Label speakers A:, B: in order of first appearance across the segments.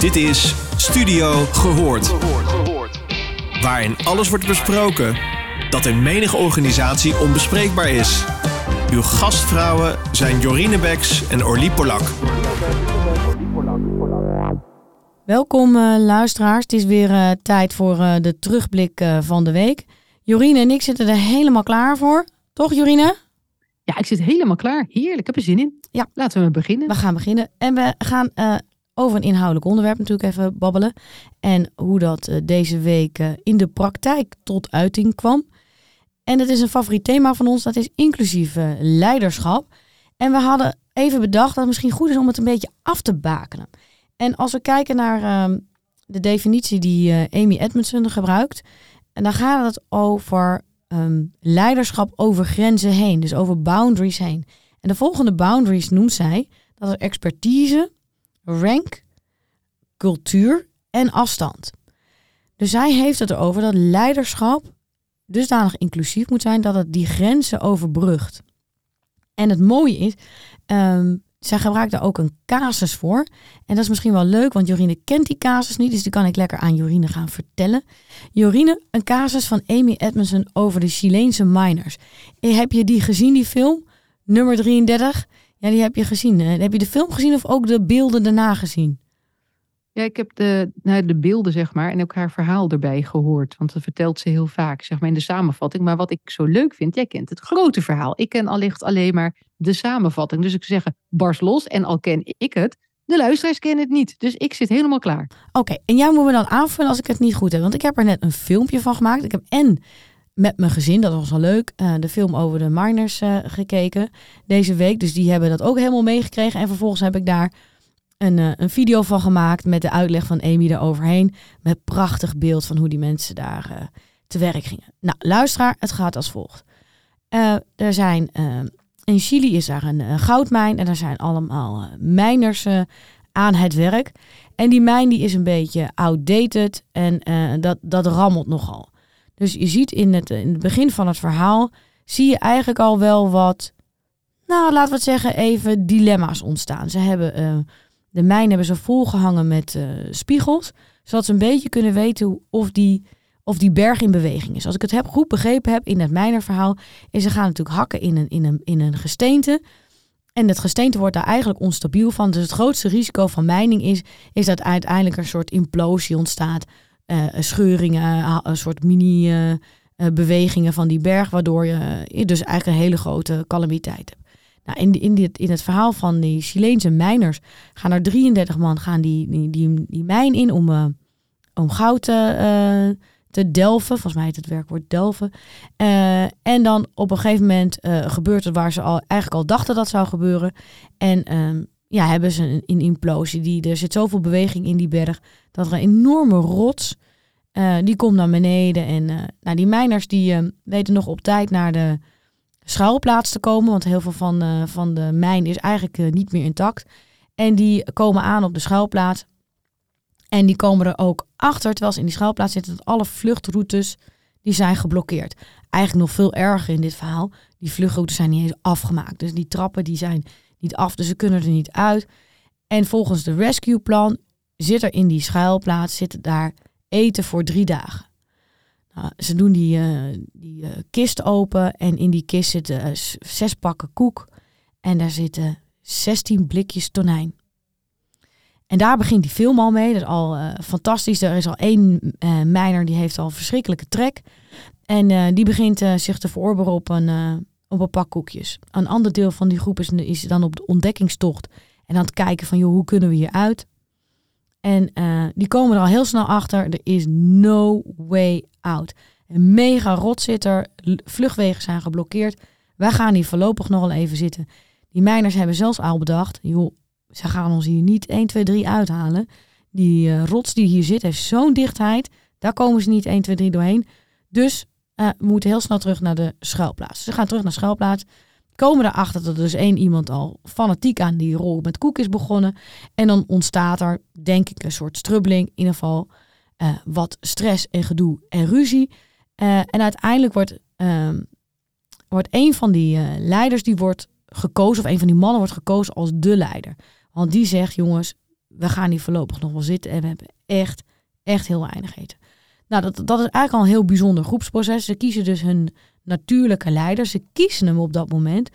A: Dit is Studio Gehoord. Waarin alles wordt besproken dat in menige organisatie onbespreekbaar is. Uw gastvrouwen zijn Jorine Beks en Orlie Polak.
B: Welkom uh, luisteraars. Het is weer uh, tijd voor uh, de terugblik van de week. Jorine en ik zitten er helemaal klaar voor. Toch Jorine?
C: Ja, ik zit helemaal klaar. Heerlijk, ik heb er zin in.
B: Ja.
C: Laten we beginnen.
B: We gaan beginnen. En we gaan over een inhoudelijk onderwerp natuurlijk even babbelen. En hoe dat deze week in de praktijk tot uiting kwam. En het is een favoriet thema van ons. Dat is inclusief leiderschap. En we hadden even bedacht dat het misschien goed is om het een beetje af te bakenen. En als we kijken naar ehm, de definitie die uh, Amy Edmondson gebruikt, en dan gaat het over ehm, leiderschap over grenzen heen, dus over boundaries heen. En de volgende boundaries noemt zij dat er expertise, rank, cultuur en afstand. Dus zij heeft het erover dat leiderschap dusdanig inclusief moet zijn dat het die grenzen overbrugt. En het mooie is, um, zij gebruikt daar ook een casus voor. En dat is misschien wel leuk, want Jorine kent die casus niet. Dus die kan ik lekker aan Jorine gaan vertellen. Jorine, een casus van Amy Edmondson over de Chileense miners. Eh, heb je die gezien, die film? Nummer 33? Ja, die heb je gezien. Heb je de film gezien of ook de beelden daarna gezien?
C: Ja, ik heb de, nou, de beelden, zeg maar, en ook haar verhaal erbij gehoord. Want dat vertelt ze heel vaak, zeg maar, in de samenvatting. Maar wat ik zo leuk vind, jij kent het grote verhaal. Ik ken allicht alleen maar de samenvatting. Dus ik zeg bars los en al ken ik het. De luisteraars kennen het niet. Dus ik zit helemaal klaar.
B: Oké, en jij moet me dan aanvullen als ik het niet goed heb. Want ik heb er net een filmpje van gemaakt. Ik heb en met mijn gezin, dat was wel leuk, uh, de film over de miners uh, gekeken deze week. Dus die hebben dat ook helemaal meegekregen. En vervolgens heb ik daar een, uh, een video van gemaakt met de uitleg van Amy eroverheen. Met prachtig beeld van hoe die mensen daar te werk gingen. Nou, luisteraar, het gaat als volgt. er zijn in Chili is daar een, goudmijn en daar zijn allemaal mijners aan het werk. En die mijn die is een beetje outdated en dat, dat rammelt nogal. Dus je ziet in het, in het begin van het verhaal, zie je eigenlijk al wel wat, nou laten we het zeggen, even dilemma's ontstaan. Ze hebben, de mijn hebben ze volgehangen met spiegels, zodat ze een beetje kunnen weten of die of die berg in beweging is. Als ik het goed begrepen heb in het mijnerverhaal, is ze gaan natuurlijk hakken in een, in, een, in een gesteente. En het gesteente wordt daar eigenlijk onstabiel van. Dus het grootste risico van mijning is, is dat uiteindelijk een soort implosie ontstaat. Uh, scheuringen, een soort mini-bewegingen van die berg, waardoor je dus eigenlijk een hele grote calamiteit hebt. Nou, in, in, in het verhaal van die Chileense mijners gaan er 33 man gaan die, die, die, mijn in om, om goud te te delven. Volgens mij heet het werkwoord delven. En dan op een gegeven moment gebeurt het waar ze al, eigenlijk al dachten dat zou gebeuren. En um, ja, hebben ze een, een, implosie. Die, er zit zoveel beweging in die berg dat er een enorme rots uh, die komt naar beneden. En nou, die mijners die ehm, weten nog op tijd naar de schuilplaats te komen. Want heel veel van, van de mijn is eigenlijk niet meer intact. En die komen aan op de schuilplaats. En die komen er ook achter, terwijl ze in die schuilplaats zitten, alle vluchtroutes die zijn geblokkeerd. Eigenlijk nog veel erger in dit verhaal. Die vluchtroutes zijn niet eens afgemaakt. Dus die trappen die zijn niet af, dus ze kunnen er niet uit. En volgens de rescueplan zit er in die schuilplaats zitten daar eten voor drie dagen. Nou, ze doen die, uh, die uh, kist open en in die kist zitten uh, zes pakken koek. En daar zitten 16 blikjes tonijn. En daar begint die film al mee. Dat is al fantastisch. Er is al één mijner die heeft al verschrikkelijke trek. En die begint zich te verorberen op een, op een pak koekjes. Een ander deel van die groep is, is dan op de ontdekkingstocht. En aan het kijken van, joh, hoe kunnen we hier uit? En die komen er al heel snel achter. Er is no way out. Een mega rot zit er. Vluchtwegen zijn geblokkeerd. Wij gaan hier voorlopig nog wel even zitten. Die mijners hebben zelfs al bedacht, joh, ze gaan ons hier niet 1, 2, 3 uithalen. Die uh, rots die hier zit heeft zo'n dichtheid. Daar komen ze niet 1, 2, 3 doorheen. Dus we moeten heel snel terug naar de schuilplaats. Ze gaan terug naar schuilplaats. Komen erachter dat er dus één iemand al fanatiek aan die rol met koek is begonnen. En dan ontstaat er, denk ik, een soort strubbeling. In ieder geval uh, wat stress en gedoe en ruzie. en uiteindelijk wordt, ehm, wordt een van die leiders die wordt gekozen, of een van die mannen wordt gekozen als de leider. Want die zegt, jongens, we gaan hier voorlopig nog wel zitten en we hebben echt, echt heel weinig eten. Nou, dat, dat is eigenlijk al een heel bijzonder groepsproces. Ze kiezen dus hun natuurlijke leider. Ze kiezen hem op dat moment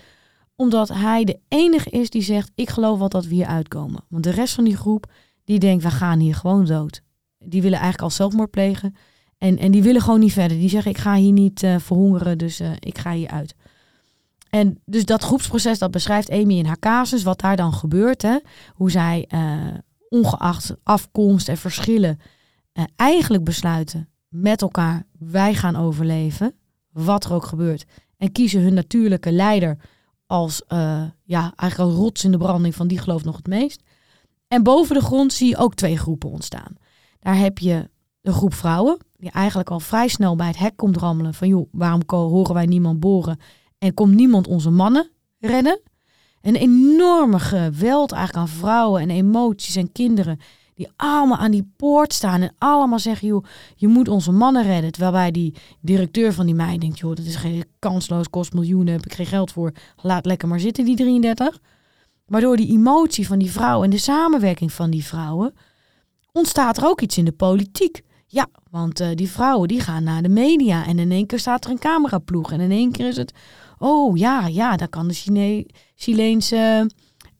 B: omdat hij de enige is die zegt, ik geloof wel dat we hier uitkomen. Want de rest van die groep, die denkt, we gaan hier gewoon dood. Die willen eigenlijk al zelfmoord plegen. En, en die willen gewoon niet verder. Die zeggen, ik ga hier niet uh, verhongeren, dus uh, ik ga hier uit. En dus dat groepsproces, dat beschrijft Amy in haar casus, wat daar dan gebeurt. Hè? Hoe zij, uh, ongeacht afkomst en verschillen, eigenlijk besluiten met elkaar, wij gaan overleven, wat er ook gebeurt. En kiezen hun natuurlijke leider als, ja, eigenlijk als rots in de branding van die gelooft nog het meest. En boven de grond zie je ook twee groepen ontstaan. Daar heb je een groep vrouwen, die eigenlijk al vrij snel bij het hek komt rammelen van joh, waarom horen wij niemand boren en komt niemand onze mannen redden? Een enorme geweld eigenlijk aan vrouwen en emoties en kinderen die allemaal aan die poort staan en allemaal zeggen, joh, je moet onze mannen redden. Terwijl bij die directeur van die meid denkt, joh, dat is geen kansloos, kost miljoenen, heb ik geen geld voor, laat lekker maar zitten die 33. Waardoor die emotie van die vrouwen en de samenwerking van die vrouwen ontstaat er ook iets in de politiek. Ja, want uh, die vrouwen die gaan naar de media en in één keer staat er een cameraploeg en in één keer is het, oh ja, ja, dan kan de Chileense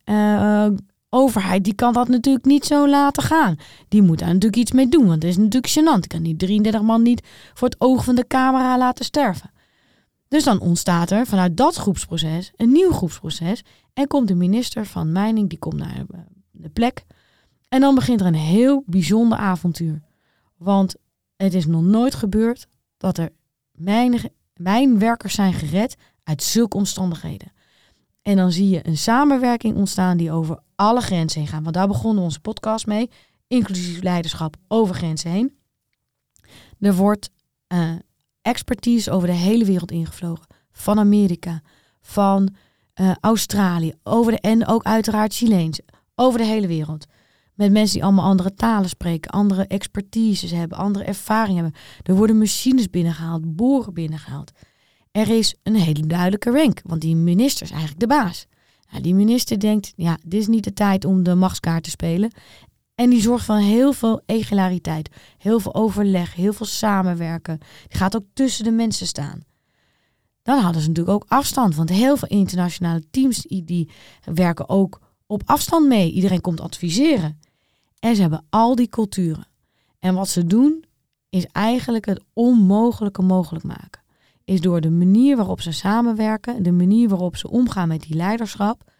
B: uh, overheid, die kan dat natuurlijk niet zo laten gaan. Die moet daar natuurlijk iets mee doen, want het is natuurlijk gênant. Ik kan die 33 man niet voor het oog van de camera laten sterven. Dus dan ontstaat er vanuit dat groepsproces een nieuw groepsproces en komt de minister van Mijning, die komt naar de plek en dan begint er een heel bijzonder avontuur. Want het is nog nooit gebeurd dat er mijnwerkers zijn gered uit zulke omstandigheden. En dan zie je een samenwerking ontstaan die over alle grenzen heen gaat. Want daar begonnen onze podcast mee. Inclusief leiderschap over grenzen heen. Er wordt uh, expertise over de hele wereld ingevlogen. Van Amerika, van uh, Australië, over de, en ook uiteraard Chileens. Over de hele wereld. Met mensen die allemaal andere talen spreken, andere expertises hebben, andere ervaringen hebben. Er worden machines binnengehaald, boren binnengehaald. Er is een hele duidelijke rank, want die minister is eigenlijk de baas. Nou, die minister denkt, ja, dit is niet de tijd om de machtskaart te spelen. En die zorgt van heel veel egalariteit, heel veel overleg, heel veel samenwerken. Die gaat ook tussen de mensen staan. Dan hadden ze natuurlijk ook afstand, want heel veel internationale teams die werken ook op afstand mee. Iedereen komt adviseren. En ze hebben al die culturen. En wat ze doen, is eigenlijk het onmogelijke mogelijk maken. Is door de manier waarop ze samenwerken, de manier waarop ze omgaan met die leiderschap,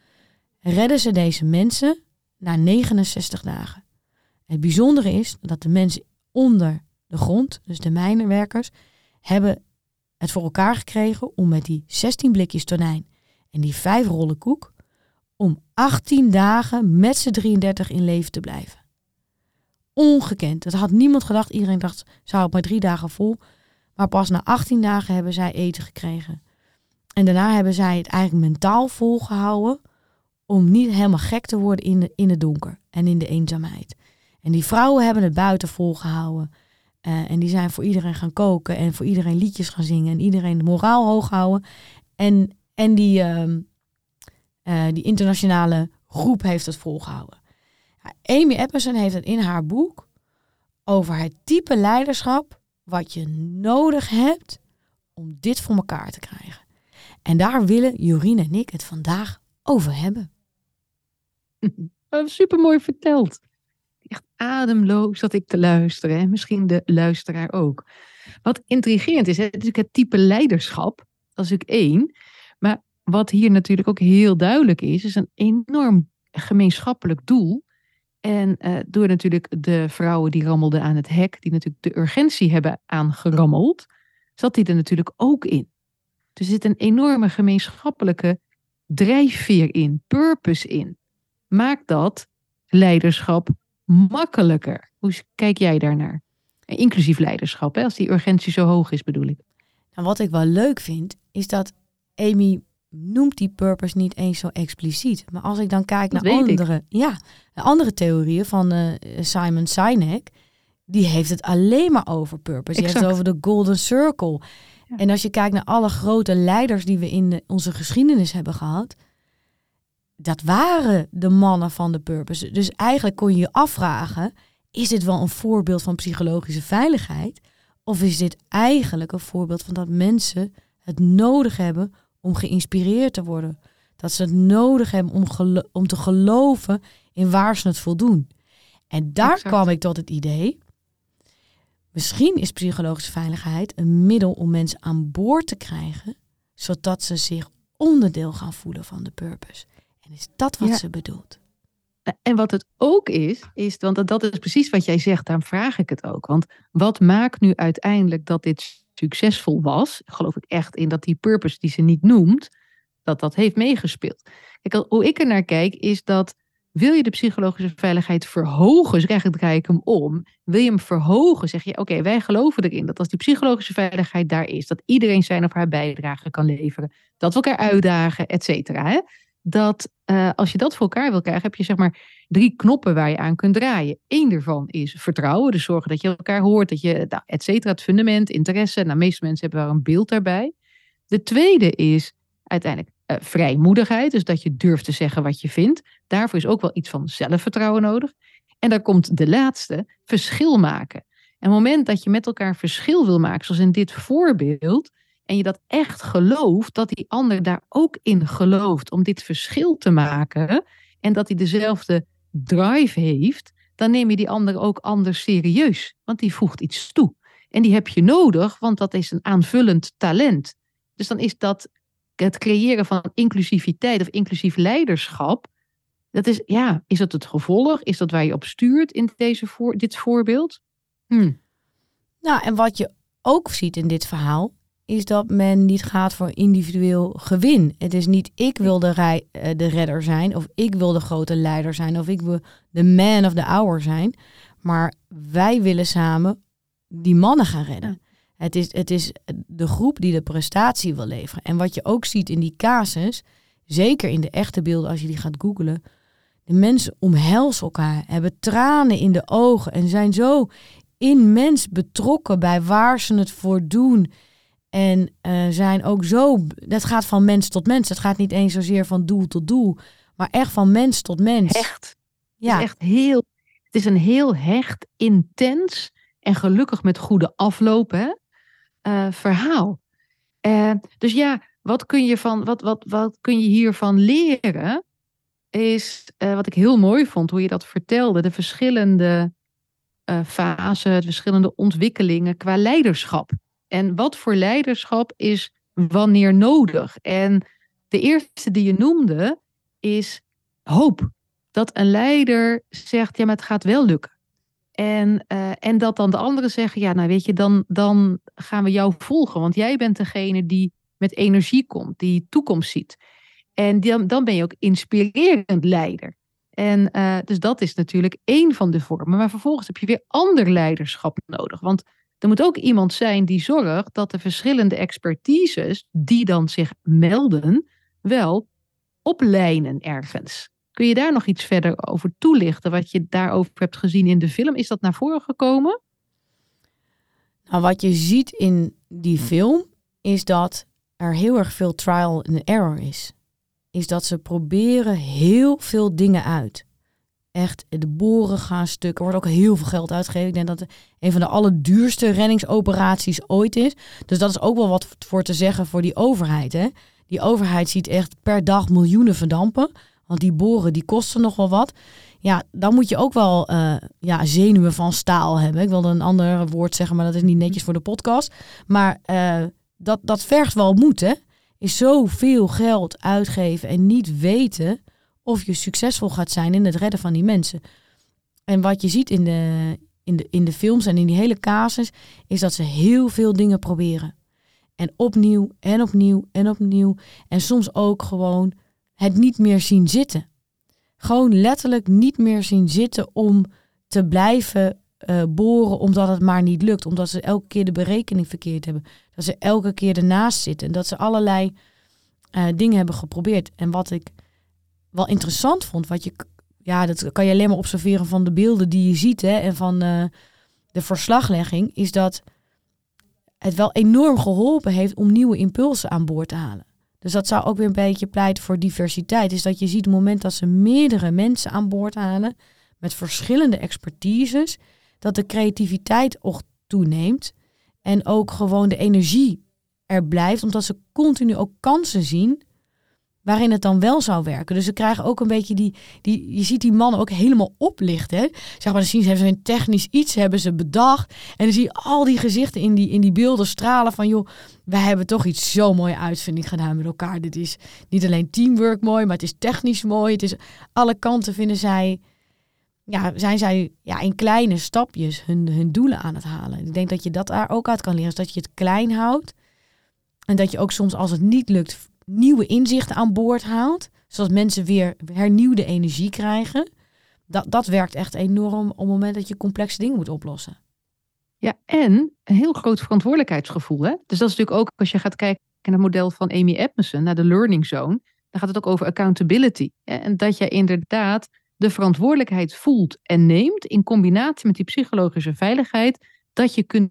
B: redden ze deze mensen na 69 dagen. Het bijzondere is dat de mensen onder de grond, dus de mijnenwerkers, hebben het voor elkaar gekregen om met die 16 blikjes tonijn en die 5 rollen koek, om 18 dagen met z'n 33 in leven te blijven ongekend. Dat had niemand gedacht. Iedereen dacht, zou het maar drie dagen vol. Maar pas na 18 dagen hebben zij eten gekregen. En daarna hebben zij het eigenlijk mentaal volgehouden om niet helemaal gek te worden in, de, in het donker en in de eenzaamheid. En die vrouwen hebben het buiten volgehouden. Uh, en die zijn voor iedereen gaan koken en voor iedereen liedjes gaan zingen en iedereen de moraal hoog houden. En, en die, uh, uh, die internationale groep heeft het volgehouden. Amy Edmondson heeft het in haar boek over het type leiderschap wat je nodig hebt om dit voor elkaar te krijgen. En daar willen Jorien en ik het vandaag over hebben.
C: Super mooi verteld. Echt ademloos dat ik te luisteren. En misschien de luisteraar ook. Wat intrigerend is, natuurlijk het type leiderschap. Dat is natuurlijk één. Maar wat hier natuurlijk ook heel duidelijk is, is een enorm gemeenschappelijk doel. En uh, door natuurlijk de vrouwen die rammelden aan het hek, die natuurlijk de urgentie hebben aangerammeld, zat die er natuurlijk ook in. Dus er zit een enorme gemeenschappelijke drijfveer in, purpose in. Maakt dat leiderschap makkelijker? Hoe kijk jij daarnaar? Inclusief leiderschap, hè? als die urgentie zo hoog is, bedoel ik.
B: Nou, wat ik wel leuk vind, is dat Amy noemt die purpose niet eens zo expliciet. Maar als ik dan kijk naar andere, ja, andere theorieën van uh, Simon Sinek, die heeft het alleen maar over purpose. Die heeft het over de golden circle. En als je kijkt naar alle grote leiders die we in de, onze geschiedenis hebben gehad, dat waren de mannen van de purpose. Dus eigenlijk kon je je afvragen, is dit wel een voorbeeld van psychologische veiligheid? Of is dit eigenlijk een voorbeeld van dat mensen het nodig hebben om geïnspireerd te worden? Dat ze het nodig hebben om, om te geloven in waar ze het voldoen. En daar kwam ik tot het idee. Misschien is psychologische veiligheid een middel om mensen aan boord te krijgen, zodat ze zich onderdeel gaan voelen van de purpose. En is dat wat ze bedoelt?
C: En wat het ook is, is, want dat is precies wat jij zegt, daarom vraag ik het ook. Want wat maakt nu uiteindelijk dat dit succesvol was? Geloof ik echt in dat die purpose die ze niet noemt, dat dat heeft meegespeeld. Kijk, hoe ik er naar kijk, is dat wil je de psychologische veiligheid verhogen, dus eigenlijk draai ik hem om. Wil je hem verhogen, zeg je, oké, wij geloven erin dat als die psychologische veiligheid daar is, dat iedereen zijn of haar bijdrage kan leveren, dat we elkaar uitdagen, et cetera. Dat uh, als je dat voor elkaar wil krijgen, heb je zeg maar drie knoppen waar je aan kunt draaien. Eén daarvan is vertrouwen, dus zorgen dat je elkaar hoort, dat je, nou, et cetera, het fundament, interesse. Nou, de meeste mensen hebben wel een beeld daarbij. De tweede is uiteindelijk uh, vrijmoedigheid, dus dat je durft te zeggen wat je vindt. Daarvoor is ook wel iets van zelfvertrouwen nodig. En daar komt de laatste, verschil maken. En het moment dat je met elkaar verschil wil maken, zoals in dit voorbeeld, en je dat echt gelooft, dat die ander daar ook in gelooft om dit verschil te maken, en dat hij dezelfde drive heeft, dan neem je die ander ook anders serieus, want die voegt iets toe. En die heb je nodig, want dat is een aanvullend talent. Dus dan is dat het creëren van inclusiviteit of inclusief leiderschap, dat is, ja, is dat het gevolg? Is dat waar je op stuurt in deze voor, dit voorbeeld? Hm.
B: Nou, en wat je ook ziet in dit verhaal, is dat men niet gaat voor individueel gewin. Het is niet ik wil de, rij, eh, de redder zijn, of ik wil de grote leider zijn, of ik wil de man of the hour zijn. Maar wij willen samen die mannen gaan redden. Het is, het is de groep die de prestatie wil leveren. En wat je ook ziet in die casus, zeker in de echte beelden als je die gaat googlen, de mensen omhelzen elkaar, hebben tranen in de ogen en zijn zo immens betrokken bij waar ze het voor doen. En uh, zijn ook zo, dat gaat van mens tot mens. Het gaat niet eens zozeer van doel tot doel, maar echt van mens tot mens.
C: Echt. Ja. Het is echt heel, het is een heel hecht, intens en gelukkig met goede aflopen. Uh, verhaal. Uh, dus ja, wat kun je, van, wat, wat, wat kun je hiervan leren? Is wat ik heel mooi vond, hoe je dat vertelde, de verschillende fasen, de verschillende ontwikkelingen qua leiderschap. En wat voor leiderschap is wanneer nodig? En de eerste die je noemde is hoop. Dat een leider zegt, ja, maar het gaat wel lukken. En, uh, en dat dan de anderen zeggen, ja, nou weet je, dan, dan gaan we jou volgen. Want jij bent degene die met energie komt, die toekomst ziet. En dan, dan ben je ook inspirerend leider. En uh, dus dat is natuurlijk één van de vormen. Maar vervolgens heb je weer ander leiderschap nodig. Want er moet ook iemand zijn die zorgt dat de verschillende expertises die dan zich melden, wel oplijnen ergens. Kun je daar nog iets verder over toelichten, wat je daarover hebt gezien in de film? Is dat naar voren gekomen?
B: Nou, wat je ziet in die film is dat er heel erg veel trial and error is. Is dat ze proberen heel veel dingen uit. Echt, de boren gaan stuk. Er wordt ook heel veel geld uitgegeven. Ik denk dat het een van de allerduurste reddingsoperaties ooit is. Dus dat is ook wel wat voor te zeggen voor die overheid. Hè? Die overheid ziet echt per dag miljoenen verdampen. Want die boren die kosten nog wel wat. Ja, dan moet je ook wel uh, ja, zenuwen van staal hebben. Ik wilde een ander woord zeggen, maar dat is niet netjes voor de podcast. Maar uh, dat, dat vergt wel moed, hè? Is zoveel geld uitgeven en niet weten of je succesvol gaat zijn in het redden van die mensen. En wat je ziet in de, in de, in de films en in die hele casus, is dat ze heel veel dingen proberen. En opnieuw en opnieuw en opnieuw. En soms ook gewoon het niet meer zien zitten. Gewoon letterlijk niet meer zien zitten om te blijven uh, boren omdat het maar niet lukt. Omdat ze elke keer de berekening verkeerd hebben. Dat ze elke keer ernaast zitten. En dat ze allerlei uh, dingen hebben geprobeerd. En wat ik wel interessant vond, wat je, ja, dat kan je alleen maar observeren van de beelden die je ziet hè, en van uh, de verslaglegging, is dat het wel enorm geholpen heeft om nieuwe impulsen aan boord te halen. Dus dat zou ook weer een beetje pleiten voor diversiteit. Is dat je ziet het moment dat ze meerdere mensen aan boord halen met verschillende expertises, dat de creativiteit ook toeneemt en ook gewoon de energie er blijft, omdat ze continu ook kansen zien waarin het dan wel zou werken. Dus ze krijgen ook een beetje die, die je ziet die mannen ook helemaal oplichten. Zeg maar, dan zien ze hebben ze een technisch iets hebben ze bedacht en dan zie je al die gezichten in die, in die beelden stralen van joh, wij hebben toch iets zo mooi uitvinding gedaan met elkaar. Dit is niet alleen teamwork mooi, maar het is technisch mooi. Het is alle kanten vinden zij ja, zijn zij ja, in kleine stapjes hun, hun doelen aan het halen. Ik denk dat je dat daar ook uit kan leren. Is dat je het klein houdt. En dat je ook soms als het niet lukt nieuwe inzichten aan boord haalt. Zodat mensen weer hernieuwde energie krijgen. Dat, dat werkt echt enorm op het moment dat je complexe dingen moet oplossen.
C: Ja, en een heel groot verantwoordelijkheidsgevoel. Hè? Dus dat is natuurlijk ook als je gaat kijken naar het model van Amy Edmondson, naar de Learning Zone. Dan gaat het ook over accountability. Hè? En dat je inderdaad de verantwoordelijkheid voelt en neemt in combinatie met die psychologische veiligheid, dat je kunt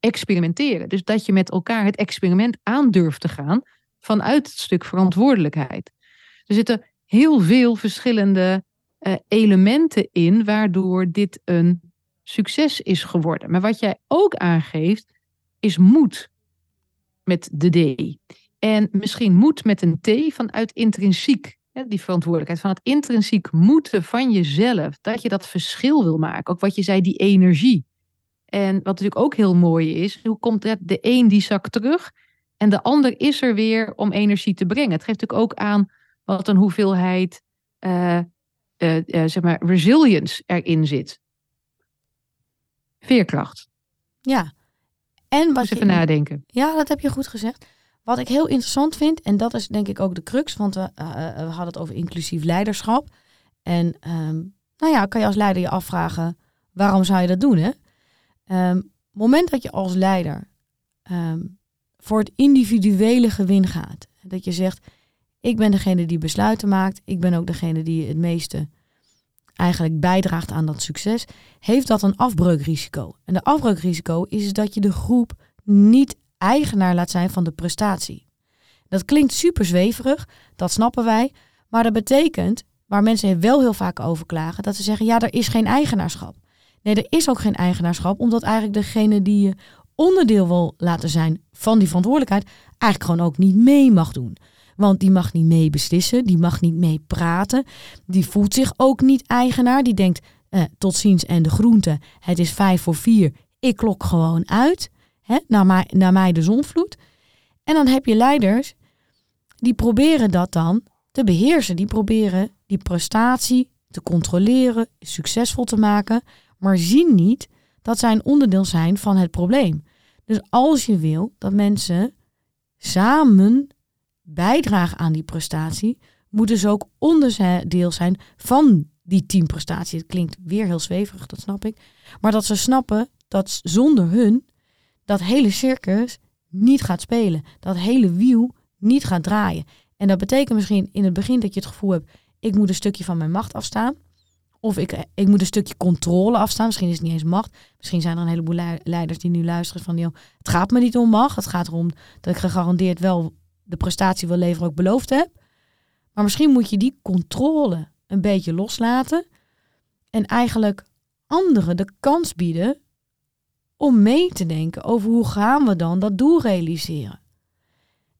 C: experimenteren. Dus dat je met elkaar het experiment aandurft te gaan vanuit het stuk verantwoordelijkheid. Er zitten heel veel verschillende uh, elementen in waardoor dit een succes is geworden. Maar wat jij ook aangeeft is moed met de D. En misschien moed met een T vanuit intrinsiek die verantwoordelijkheid van het intrinsiek moeten van jezelf, dat je dat verschil wil maken. Ook wat je zei, die energie. En wat natuurlijk ook heel mooi is, hoe komt de een die zakt terug en de ander is er weer om energie te brengen. Het geeft natuurlijk ook aan wat een hoeveelheid, uh, uh, uh, zeg maar, resilience erin zit. Veerkracht.
B: Ja. En wat
C: even nadenken.
B: Ja, dat heb je goed gezegd. Wat ik heel interessant vind, en dat is denk ik ook de crux, want we, we hadden het over inclusief leiderschap. En um, nou ja, kan je als leider je afvragen, waarom zou je dat doen? Hè? Um, moment dat je als leider um, voor het individuele gewin gaat, dat je zegt, ik ben degene die besluiten maakt, ik ben ook degene die het meeste eigenlijk bijdraagt aan dat succes, heeft dat een afbreukrisico. En de afbreukrisico is dat je de groep niet eigenaar laat zijn van de prestatie. Dat klinkt super zweverig, dat snappen wij, maar dat betekent, waar mensen wel heel vaak over klagen, dat ze zeggen, ja, er is geen eigenaarschap. Nee, er is ook geen eigenaarschap, omdat eigenlijk degene die je onderdeel wil laten zijn van die verantwoordelijkheid, eigenlijk gewoon ook niet mee mag doen. Want die mag niet mee beslissen, die mag niet mee praten, die voelt zich ook niet eigenaar, die denkt, eh, tot ziens en de groente, het is vijf voor vier, ik klok gewoon uit. Hè, naar, mij, naar mij de zonvloed. En dan heb je leiders die proberen dat dan te beheersen. Die proberen die prestatie te controleren, succesvol te maken, maar zien niet dat zij een onderdeel zijn van het probleem. Dus als je wil dat mensen samen bijdragen aan die prestatie, moeten ze ook onderdeel zijn van die teamprestatie. Het klinkt weer heel zweverig, dat snap ik. Maar dat ze snappen dat zonder hun dat hele circus niet gaat spelen. Dat hele wiel niet gaat draaien. En dat betekent misschien in het begin dat je het gevoel hebt, ik moet een stukje van mijn macht afstaan. Of ik, ik moet een stukje controle afstaan. Misschien is het niet eens macht. Misschien zijn er een heleboel leiders die nu luisteren van, joh, het gaat me niet om macht. Het gaat erom dat ik gegarandeerd wel de prestatie wil leveren, ook beloofd heb. Maar misschien moet je die controle een beetje loslaten. En eigenlijk anderen de kans bieden om mee te denken over hoe gaan we dan dat doel realiseren.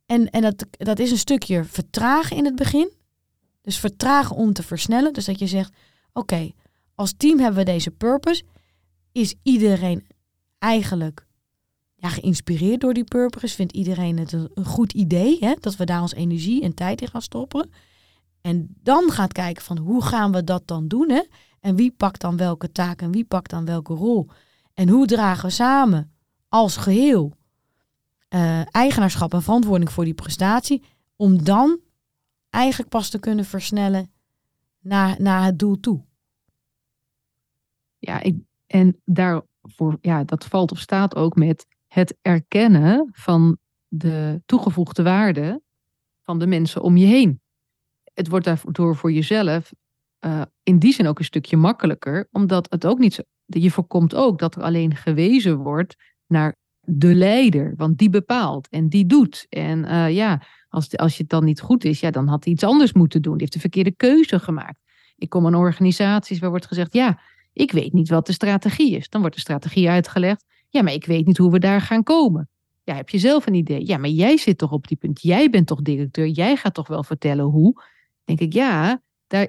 B: En, en dat, dat is een stukje vertragen in het begin. Dus vertragen om te versnellen. Dus dat je zegt, oké, als team hebben we deze purpose. Is iedereen eigenlijk ja, geïnspireerd door die purpose? Vindt iedereen het een, goed idee hè? dat we daar ons energie en tijd in gaan stoppen? En dan gaat kijken van hoe gaan we dat dan doen? Hè? En wie pakt dan welke taak en wie pakt dan welke rol? En hoe dragen we samen als geheel uh, eigenaarschap en verantwoording voor die prestatie, om dan eigenlijk pas te kunnen versnellen naar, naar het doel toe?
C: Ja, ik, en daarvoor, ja, dat valt op staat ook met het erkennen van de toegevoegde waarde van de mensen om je heen. Het wordt daardoor voor jezelf uh, in die zin ook een stukje makkelijker, omdat het ook niet zo je voorkomt ook dat er alleen gewezen wordt naar de leider, want die bepaalt en die doet. En uh, ja, als, als je het dan niet goed is, ja, dan had hij iets anders moeten doen. Die heeft de verkeerde keuze gemaakt. Ik kom aan organisaties waar wordt gezegd, ja, ik weet niet wat de strategie is. Dan wordt de strategie uitgelegd. Ja, maar ik weet niet hoe we daar gaan komen. Ja, heb je zelf een idee? Ja, maar jij zit toch op die punt. Jij bent toch directeur? Jij gaat toch wel vertellen hoe? denk ik, ja, daar,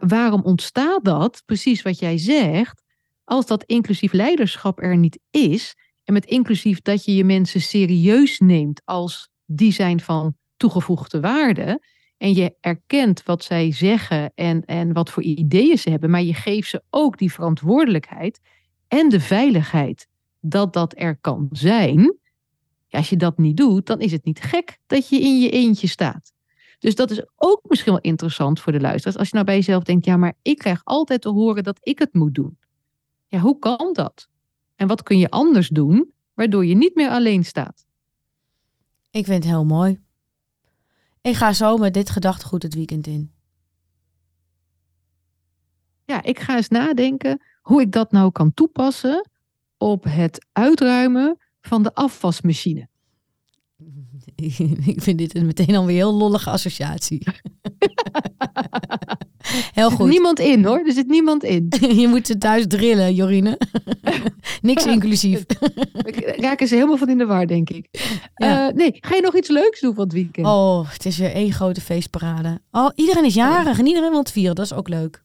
C: waarom ontstaat dat? Precies wat jij zegt. Als dat inclusief leiderschap er niet is. En met inclusief dat je je mensen serieus neemt als die zijn van toegevoegde waarde. En je erkent wat zij zeggen en, en wat voor ideeën ze hebben. Maar je geeft ze ook die verantwoordelijkheid en de veiligheid dat dat er kan zijn. als je dat niet doet, dan is het niet gek dat je in je eentje staat. Dus dat is ook misschien wel interessant voor de luisteraars. Als je nou bij jezelf denkt, ja, maar ik krijg altijd te horen dat ik het moet doen. Ja, hoe kan dat? En wat kun je anders doen, waardoor je niet meer alleen staat?
B: Ik vind het heel mooi. Ik ga zo met dit gedachtegoed het weekend in.
C: Ja, ik ga eens nadenken hoe ik dat nou kan toepassen op het uitruimen van de afwasmachine.
B: ik vind dit een meteen alweer heel lollige associatie. heel goed. Er
C: zit niemand in hoor, er zit niemand in.
B: je moet ze thuis drillen, Jorine. Niks inclusief.
C: Raken ze helemaal van in de war, denk ik. Uh, nee, ga je nog iets leuks doen van het weekend?
B: Oh, het is weer één grote feestparade. Oh, iedereen is jarig en iedereen wil het vieren. Dat is ook leuk.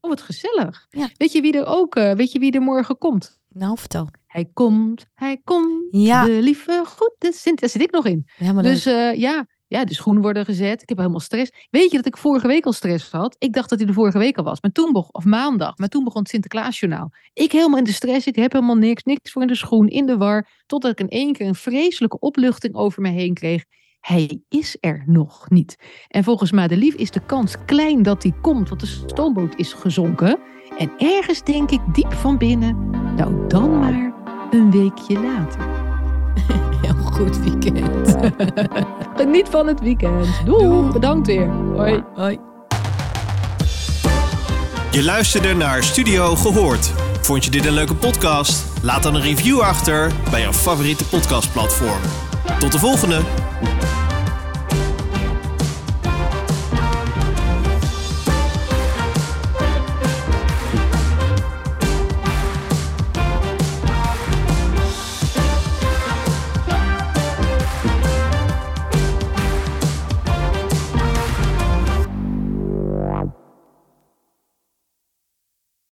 C: Oh, wat gezellig. Ja. Weet je wie er ook, uh, weet je wie er morgen komt?
B: Nou, vertel.
C: Hij komt, hij komt. Ja. De lieve goede Sint. Daar zit ik nog in. dus uh, ja, ja, de schoenen worden gezet. Ik heb helemaal stress. Weet je dat ik vorige week al stress had? Ik dacht dat hij de vorige week al was. Maar toen begon, of maandag. Maar toen begon het Sinterklaasjournaal. Ik helemaal in de stress. Ik heb helemaal niks. Niks voor in de schoen. In de war. Totdat ik in één keer een vreselijke opluchting over me heen kreeg. Hij is er nog niet. En volgens Madelief is de kans klein dat hij komt. Want de stoomboot is gezonken. En ergens denk ik diep van binnen. Nou, dan maar een weekje later.
B: Goed weekend.
C: Geniet van het weekend. Doei. Bedankt weer. Hoi.
B: Hoi.
A: Je luisterde naar Studio Gehoord. Vond je dit een leuke podcast? Laat dan een review achter bij jouw favoriete podcastplatform. Tot de volgende!